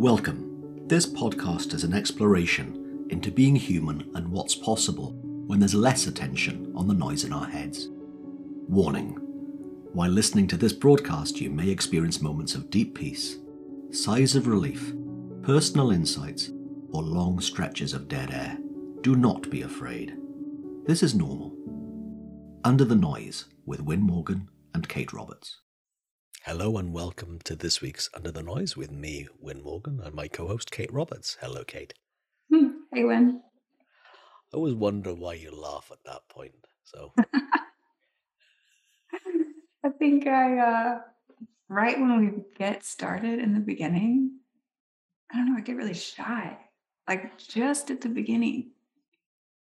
Welcome. This podcast is an exploration into being human and what's possible when there's less attention on the noise in our heads. Warning While listening to this broadcast, you may experience moments of deep peace, sighs of relief, personal insights, or long stretches of dead air. Do not be afraid. This is normal. Under the Noise with Win Morgan and Kate Roberts. Hello and welcome to this week's Under the Noise with me, Win Morgan, and my co host, Kate Roberts. Hello, Kate. Hmm, Hey, Win. I always wonder why you laugh at that point. So, I think I, uh, right when we get started in the beginning, I don't know, I get really shy, like just at the beginning,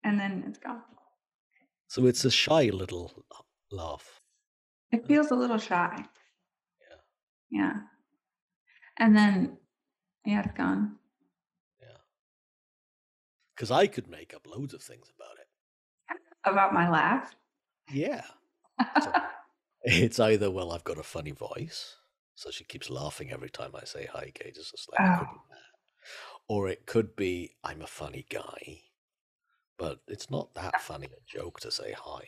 and then it's gone. so it's a shy little laugh. It feels a little shy. Yeah. And then, yeah, it's gone. Yeah. Because I could make up loads of things about it. About my laugh. Yeah. So it's either, well, I've got a funny voice, so she keeps laughing every time I say hi, Kate. It's just like, Oh. Or it could be, I'm a funny guy, but it's not that funny a joke to say hi.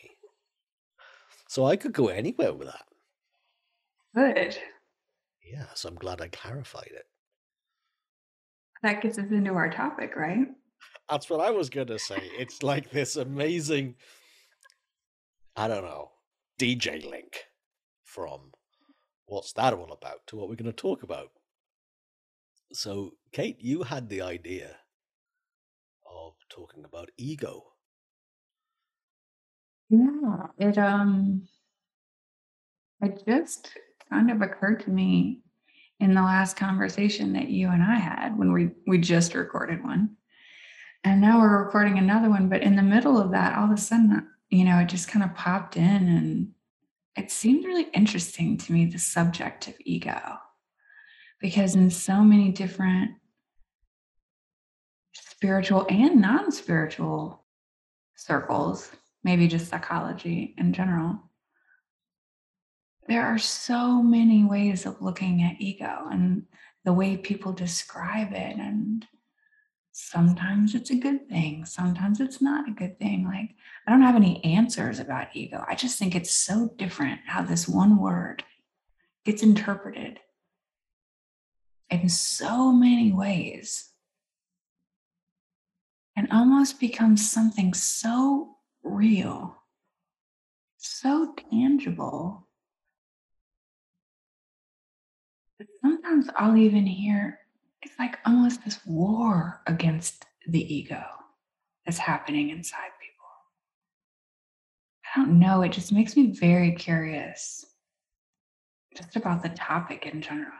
So I could go anywhere with that. Good. Yeah, so I'm glad I clarified it. That gets us into our topic, right? That's what I was going to say. It's like this amazing, I don't know, DJ link from what's that all about to what we're going to talk about. So, Kate, you had the idea of talking about ego. Yeah. It, um, I just kind of occurred to me in the last conversation that you and I had when we we just recorded one. And now we're recording another one, but in the middle of that all of a sudden, you know, it just kind of popped in and it seemed really interesting to me the subject of ego. Because in so many different spiritual and non-spiritual circles, maybe just psychology in general, there are so many ways of looking at ego and the way people describe it and sometimes it's a good thing sometimes it's not a good thing. Like i don't have any answers about ego. I just think it's so different how this one word gets interpreted in so many ways. And almost becomes something so real so tangible sometimes I'll even hear it's like almost this war against the ego that's happening inside people. I don't know. It just makes me very curious just about the topic in general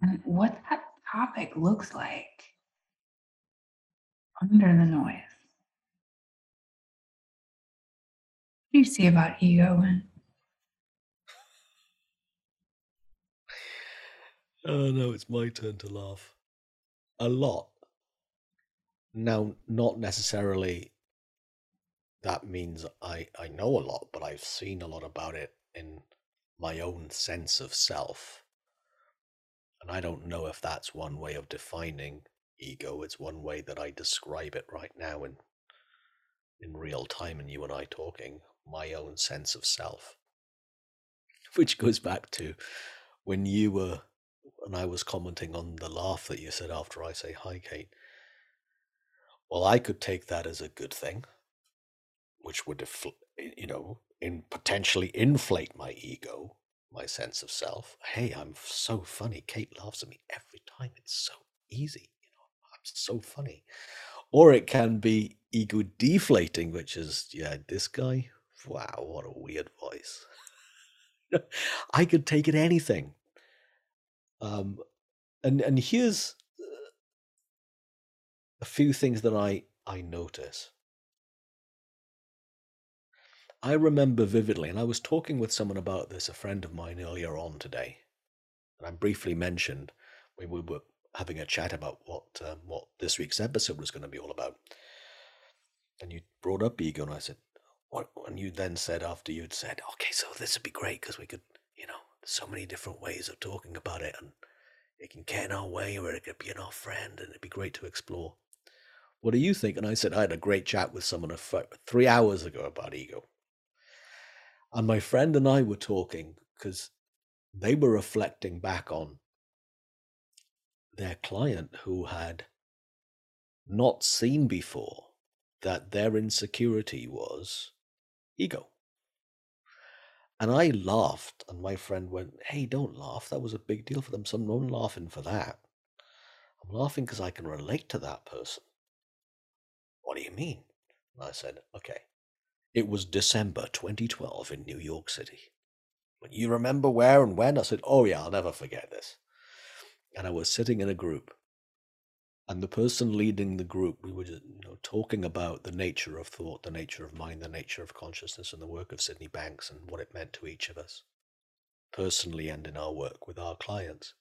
and what that topic looks like under the noise. What do you see about ego and Oh, no, it's my turn to laugh. A lot. Now, not necessarily that means I, I know a lot, but I've seen a lot about it in my own sense of self. And I don't know if that's one way of defining ego. It's one way that I describe it right now in in real time and you and I talking, my own sense of self. Which goes back to when you were and I was commenting on the laugh that you said after I say hi, Kate. Well, I could take that as a good thing, which would, defl- you know, in potentially inflate my ego, my sense of self. Hey, I'm so funny. Kate laughs at me every time. It's so easy. You know, I'm so funny. Or it can be ego deflating, which is, yeah, this guy, wow, what a weird voice. I could take it anything. Um, and and here's a few things that I I notice. I remember vividly, and I was talking with someone about this, a friend of mine earlier on today, and I briefly mentioned we were having a chat about what um, what this week's episode was going to be all about. And you brought up ego, and I said, "What?" And you then said after you'd said, "Okay, so this would be great because we could, so many different ways of talking about it, and it can get in our way or it could be in our friend and it'd be great to explore. What do you think? And I said, I had a great chat with someone three hours ago about ego. And my friend and I were talking because they were reflecting back on their client who had not seen before that their insecurity was ego. And I laughed, and my friend went, Hey, don't laugh. That was a big deal for them. So I'm laughing for that. I'm laughing because I can relate to that person. What do you mean? And I said, Okay. It was December 2012 in New York City. You remember where and when? I said, Oh, yeah, I'll never forget this. And I was sitting in a group and the person leading the group we were just, you know talking about the nature of thought the nature of mind the nature of consciousness and the work of sydney banks and what it meant to each of us personally and in our work with our clients.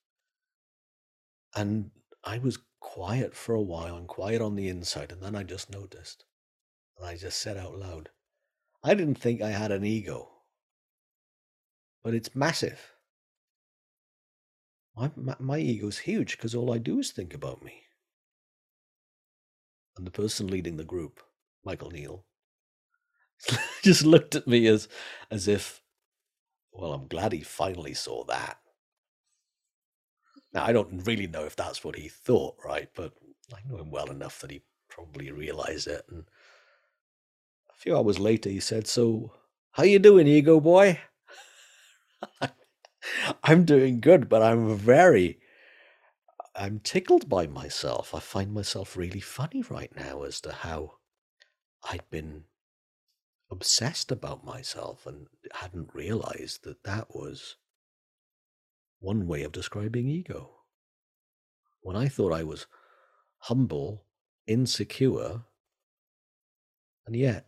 And i was quiet for a while and quiet on the inside and then i just noticed and i just said out loud i didn't think i had an ego. But it's massive. My, my, my ego's huge because all i do is think about me and the person leading the group, Michael Neill, just looked at me as as if, well, I'm glad he finally saw that. Now I don't really know if that's what he thought, right? But I know him well enough that he probably realized it. And a few hours later, he said, "So, how you doing, ego boy?" I'm doing good, but I'm very I'm tickled by myself. I find myself really funny right now as to how I'd been obsessed about myself and hadn't realized that that was one way of describing ego. When I thought I was humble, insecure, and yet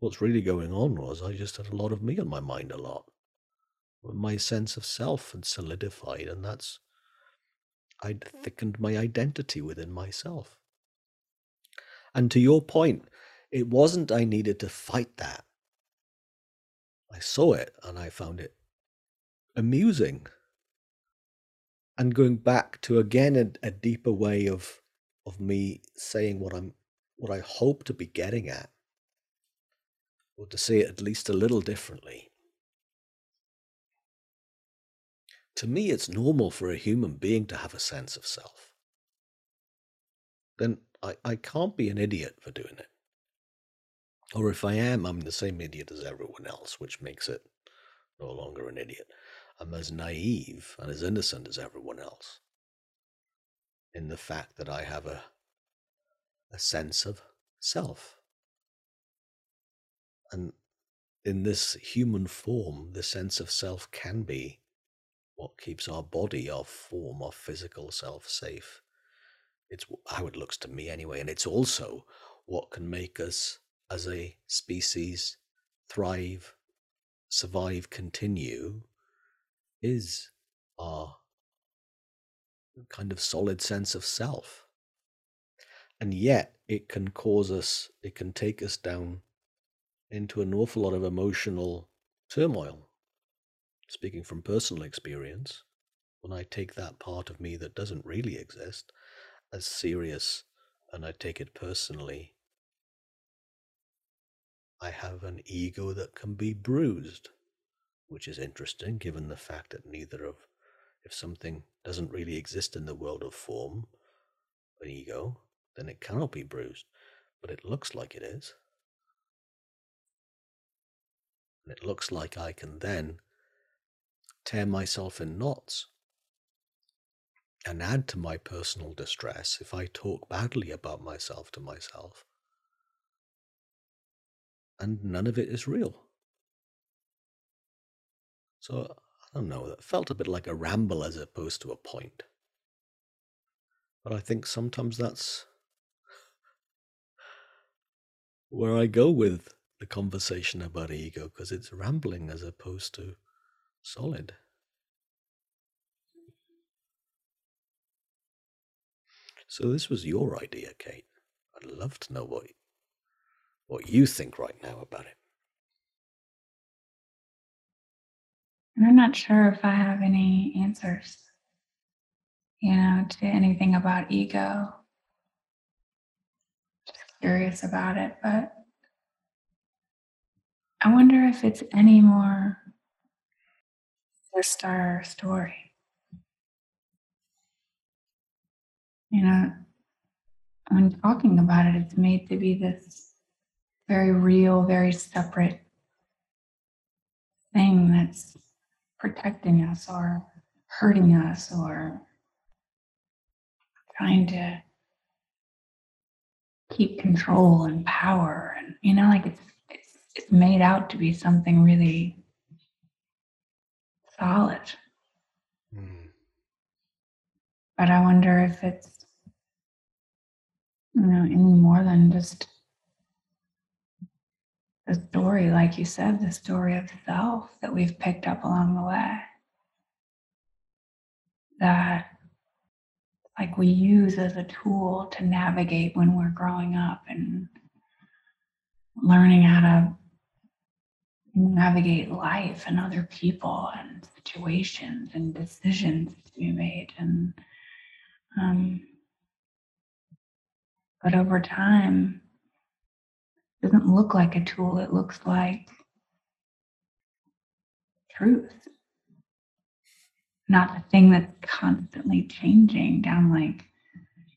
what's really going on was I just had a lot of me on my mind a lot. My sense of self had solidified, and that's I'd thickened my identity within myself. And to your point, it wasn't I needed to fight that. I saw it and I found it amusing. And going back to again a, a deeper way of of me saying what I'm what I hope to be getting at, or to say it at least a little differently. To me, it's normal for a human being to have a sense of self. Then I, I can't be an idiot for doing it. Or if I am, I'm the same idiot as everyone else, which makes it no longer an idiot. I'm as naive and as innocent as everyone else in the fact that I have a, a sense of self. And in this human form, the sense of self can be what keeps our body, our form, our physical self safe. It's how it looks to me anyway. And it's also what can make us as a species thrive, survive, continue is our kind of solid sense of self. And yet it can cause us, it can take us down into an awful lot of emotional turmoil speaking from personal experience, when I take that part of me that doesn't really exist as serious and I take it personally, I have an ego that can be bruised, which is interesting given the fact that neither of, if something doesn't really exist in the world of form, an ego, then it cannot be bruised, but it looks like it is. And it looks like I can then tear myself in knots and add to my personal distress if I talk badly about myself to myself. And none of it is real. So, I don't know, that felt a bit like a ramble as opposed to a point. But I think sometimes that's where I go with the conversation about ego, because it's rambling as opposed to Solid. So this was your idea, Kate. I'd love to know what what you think right now about it. I'm not sure if I have any answers. you know, to anything about ego. Just curious about it, but I wonder if it's any more just our story. You know, when talking about it, it's made to be this very real, very separate thing that's protecting us or hurting us or trying to keep control and power and you know like it's it's it's made out to be something really solid Mm. but i wonder if it's you know any more than just the story like you said the story of self that we've picked up along the way that like we use as a tool to navigate when we're growing up and learning how to navigate life and other people and situations and decisions to be made. And um, but over time it doesn't look like a tool. It looks like truth. Not the thing that's constantly changing down like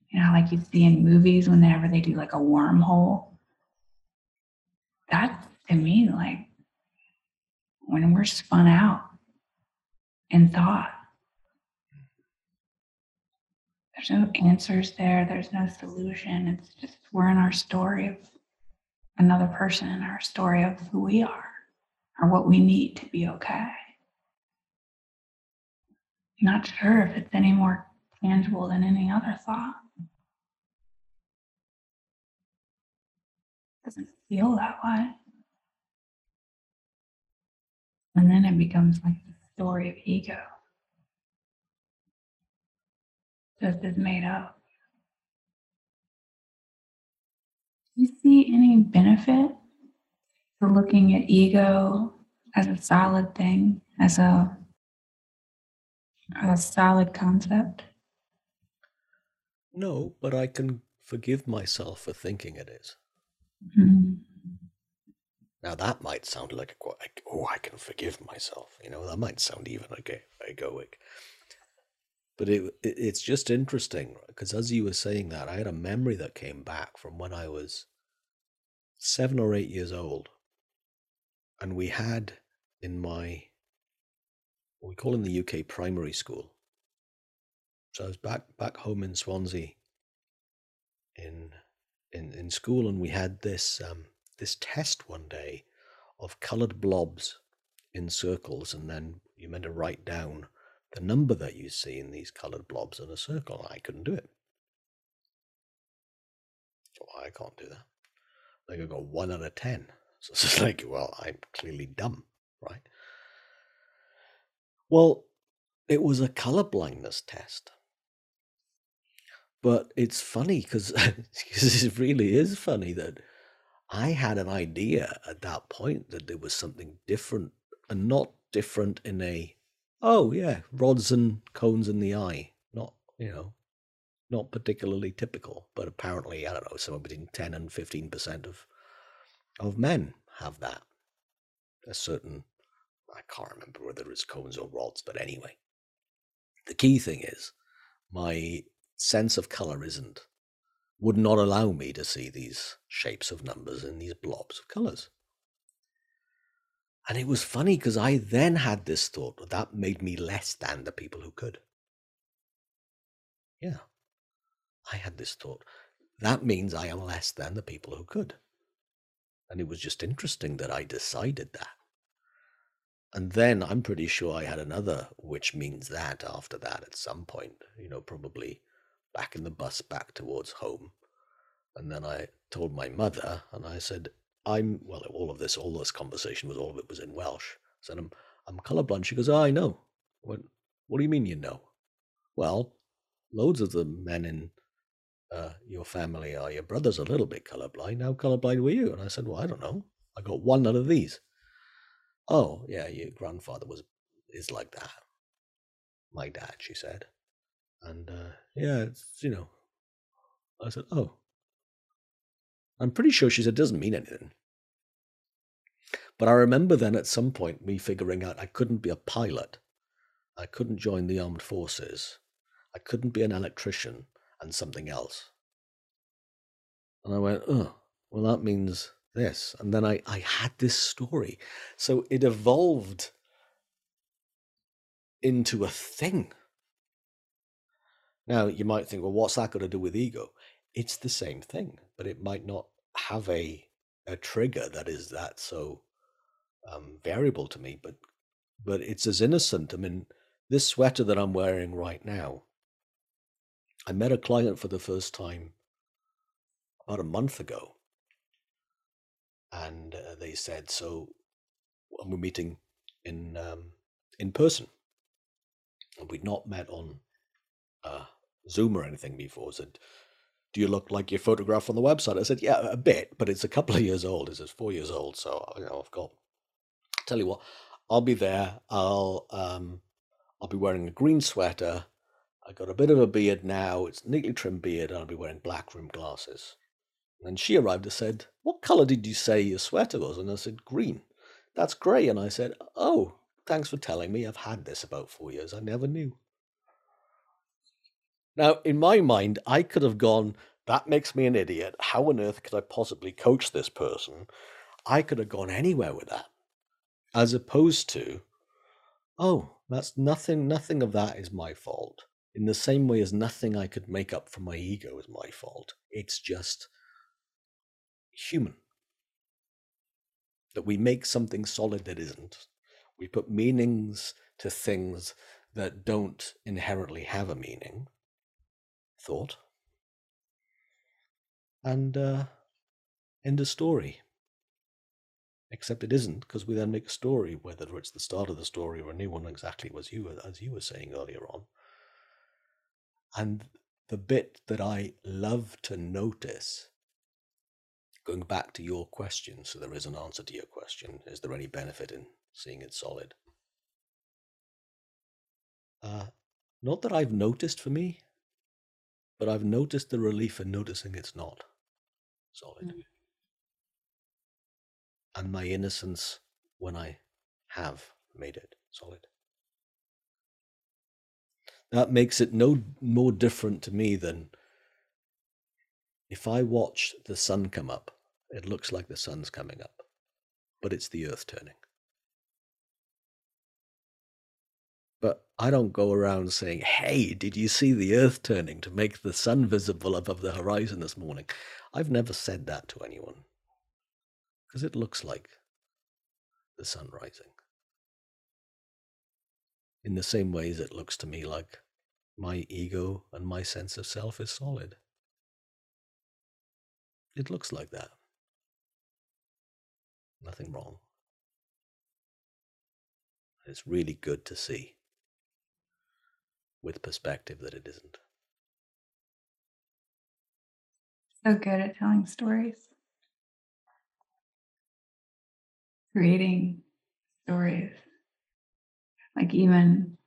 you know like you see in movies whenever they do like a wormhole. That's to me like when we're spun out in thought there's no answers there there's no solution it's just we're in our story of another person our story of who we are or what we need to be okay not sure if it's any more tangible than any other thought. Doesn't feel that way. And then it becomes like the story of ego. Just as made up. Do you see any benefit to looking at ego as a solid thing, as a a solid concept? No, but I can forgive myself for thinking it is. Mhm. Now that might sound like a like, oh, I can forgive myself. You know, that might sound even like egoic. But it, it it's just interesting because as you were saying that, I had a memory that came back from when I was seven or eight years old, and we had in my what we call in the UK primary school. So I was back back home in Swansea in in in school, and we had this um, this test one day of coloured blobs in circles, and then you meant to write down the number that you see in these coloured blobs in a circle. I couldn't do it. I can't do that. Like I got one out of ten. So it's just like, well, I'm clearly dumb, right? Well, it was a color blindness test. But it's funny because it really is funny that I had an idea at that point that there was something different and not different in a, oh, yeah, rods and cones in the eye. Not, you know, not particularly typical, but apparently, I don't know, somewhere between 10 and 15% of, of men have that. A certain I can't remember whether it's cones or rods, but anyway. The key thing is my sense of color isn't, would not allow me to see these shapes of numbers and these blobs of colors. And it was funny because I then had this thought that, that made me less than the people who could. Yeah. I had this thought. That means I am less than the people who could. And it was just interesting that I decided that. And then I'm pretty sure I had another, which means that after that at some point, you know, probably back in the bus back towards home. And then I told my mother, and I said, I'm, well, all of this, all this conversation was, all of it was in Welsh. I said, I'm, I'm colorblind. She goes, oh, I know. What, what do you mean you know? Well, loads of the men in uh, your family are your brother's a little bit colorblind. How colorblind were you? And I said, well, I don't know. I got one out of these. Oh, yeah, your grandfather was is like that. My dad, she said. And uh, yeah, it's, you know, I said, oh. I'm pretty sure she said it doesn't mean anything. But I remember then at some point me figuring out I couldn't be a pilot. I couldn't join the armed forces. I couldn't be an electrician and something else. And I went, oh, well, that means this. And then I, I had this story. So it evolved into a thing. Now, you might think, well, what's that got to do with ego? It's the same thing, but it might not have a, a trigger that is that so um, variable to me, but but it's as innocent. I mean, this sweater that I'm wearing right now, I met a client for the first time about a month ago, and uh, they said, "So, we're meeting in um, in person." And we'd not met on uh, Zoom or anything before. I Said, "Do you look like your photograph on the website?" I said, "Yeah, a bit, but it's a couple of years old. It's four years old, so you know, I've got." Tell you what, I'll be there. I'll um, I'll be wearing a green sweater. I've got a bit of a beard now. It's neatly trimmed beard. And I'll be wearing black rimmed glasses. And she arrived and said, What color did you say your sweater was? And I said, Green. That's grey. And I said, Oh, thanks for telling me. I've had this about four years. I never knew. Now, in my mind, I could have gone, That makes me an idiot. How on earth could I possibly coach this person? I could have gone anywhere with that. As opposed to, Oh, that's nothing, nothing of that is my fault. In the same way as nothing I could make up for my ego is my fault. It's just human. That we make something solid that isn't. We put meanings to things that don't inherently have a meaning. Thought. And uh, end of story. Except it isn't, because we then make a story, whether it's the start of the story or a new one, exactly as you as you were saying earlier on. And the bit that I love to notice Going back to your question, so there is an answer to your question. Is there any benefit in seeing it solid? Uh, not that I've noticed for me, but I've noticed the relief in noticing it's not solid. Mm. And my innocence when I have made it solid. That makes it no more different to me than if I watch the sun come up it looks like the sun's coming up, but it's the earth turning. But I don't go around saying, hey, did you see the earth turning to make the sun visible above the horizon this morning? I've never said that to anyone because it looks like the sun rising. In the same way as it looks to me like my ego and my sense of self is solid. It looks like that. Nothing wrong. It's really good to see with perspective that it isn't. So good at telling stories, creating stories, like even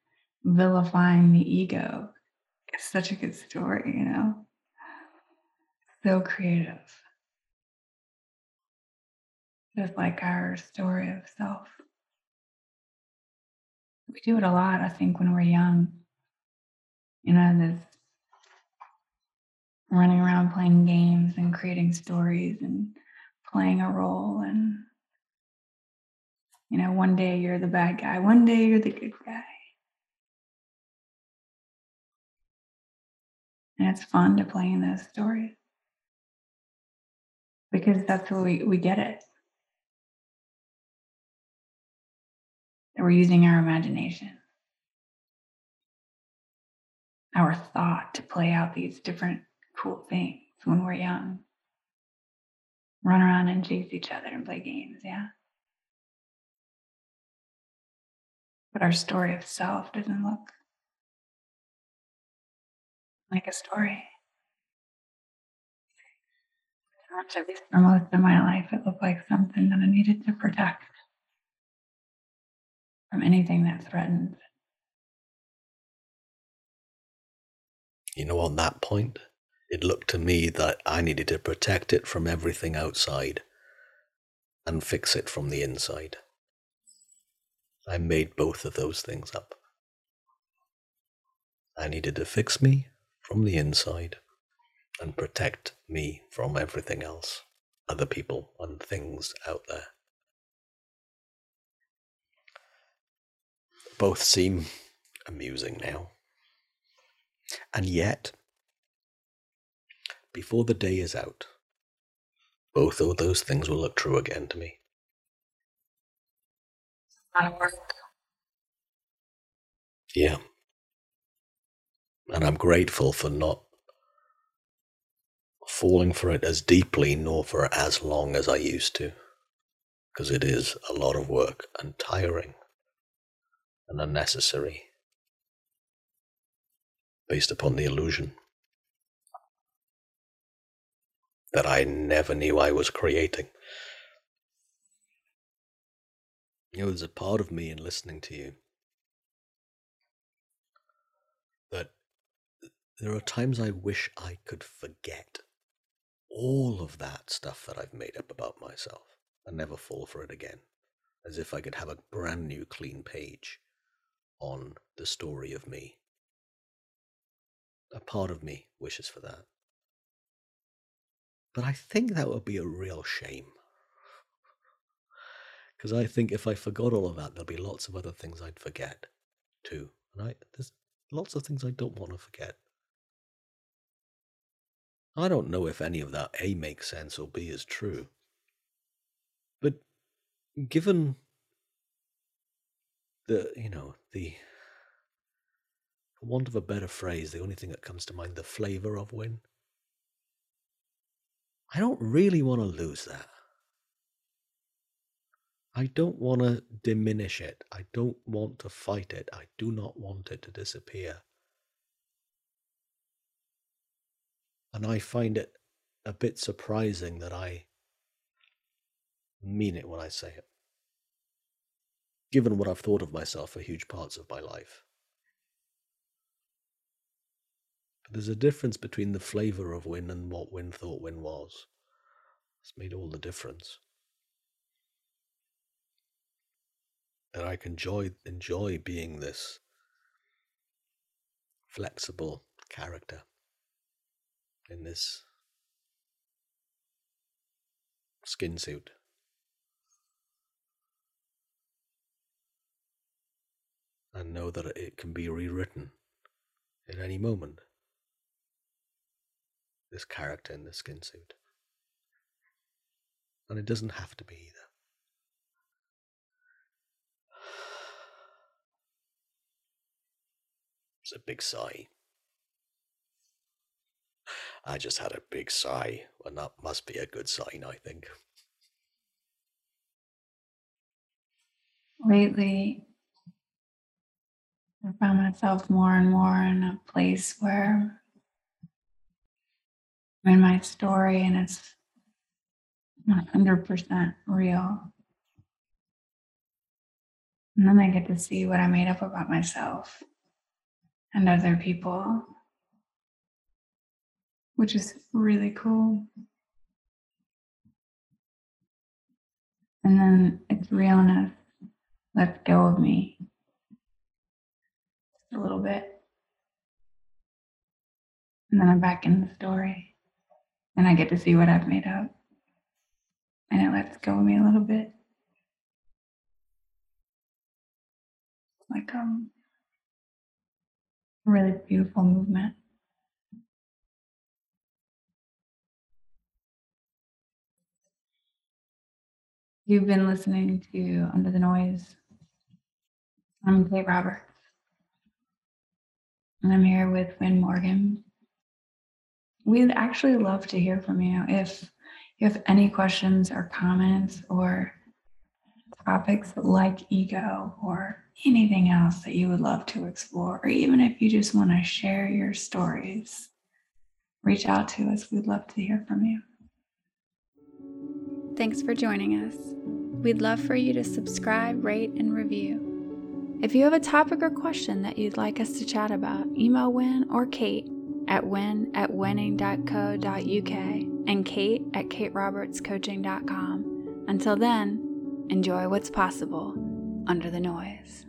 vilifying the ego. It's such a good story, you know? So creative just like our story of self. We do it a lot, I think, when we're young. You know, this running around playing games and creating stories and playing a role. And, you know, one day you're the bad guy, one day you're the good guy. And it's fun to play in those stories because that's what we, we get it. we're using our imagination, our thought to play out these different cool things when we're young. Run around and chase each other and play games, yeah. But our story of self doesn't look like a story. At least for most of my life, it looked like something that I needed to protect from anything that threatens you know, on that point, it looked to me that I needed to protect it from everything outside and fix it from the inside. I made both of those things up. I needed to fix me from the inside and protect me from everything else, other people and things out there. Both seem amusing now. And yet, before the day is out, both of those things will look true again to me. Work. Yeah. And I'm grateful for not falling for it as deeply nor for as long as I used to, because it is a lot of work and tiring and unnecessary based upon the illusion that I never knew I was creating. Know, there's a part of me in listening to you that there are times I wish I could forget all of that stuff that I've made up about myself and never fall for it again, as if I could have a brand new clean page on the story of me. A part of me wishes for that. But I think that would be a real shame. Because I think if I forgot all of that, there'll be lots of other things I'd forget too. And I, there's lots of things I don't want to forget. I don't know if any of that A makes sense or B is true. But given the, you know, the, for want of a better phrase, the only thing that comes to mind, the flavor of win, I don't really want to lose that. I don't want to diminish it. I don't want to fight it. I do not want it to disappear. And I find it a bit surprising that I mean it when I say it, given what I've thought of myself for huge parts of my life. There's a difference between the flavour of Win and what Win thought Win was. It's made all the difference. And I can enjoy, enjoy being this flexible character in this skin suit. And know that it can be rewritten at any moment this character in the skin suit. And it doesn't have to be either. It's a big sigh. I just had a big sigh, and that must be a good sign, I think. Lately, I found myself more and more in a place where in my story and it's 100% real. And then I get to see what I made up about myself and other people, which is really cool. And then it's realness lets go of me a little bit. And then I'm back in the story and I get to see what I've made up. And it lets go of me a little bit. Like um a really beautiful movement. You've been listening to Under the Noise. I'm Kate Roberts. And I'm here with Win Morgan. We'd actually love to hear from you if you have any questions or comments or topics like ego or anything else that you would love to explore, or even if you just want to share your stories, reach out to us. We'd love to hear from you. Thanks for joining us. We'd love for you to subscribe, rate, and review. If you have a topic or question that you'd like us to chat about, email Win or Kate at win at winning.co.uk and Kate at katerobertscoaching.com. Until then, enjoy what's possible under the noise.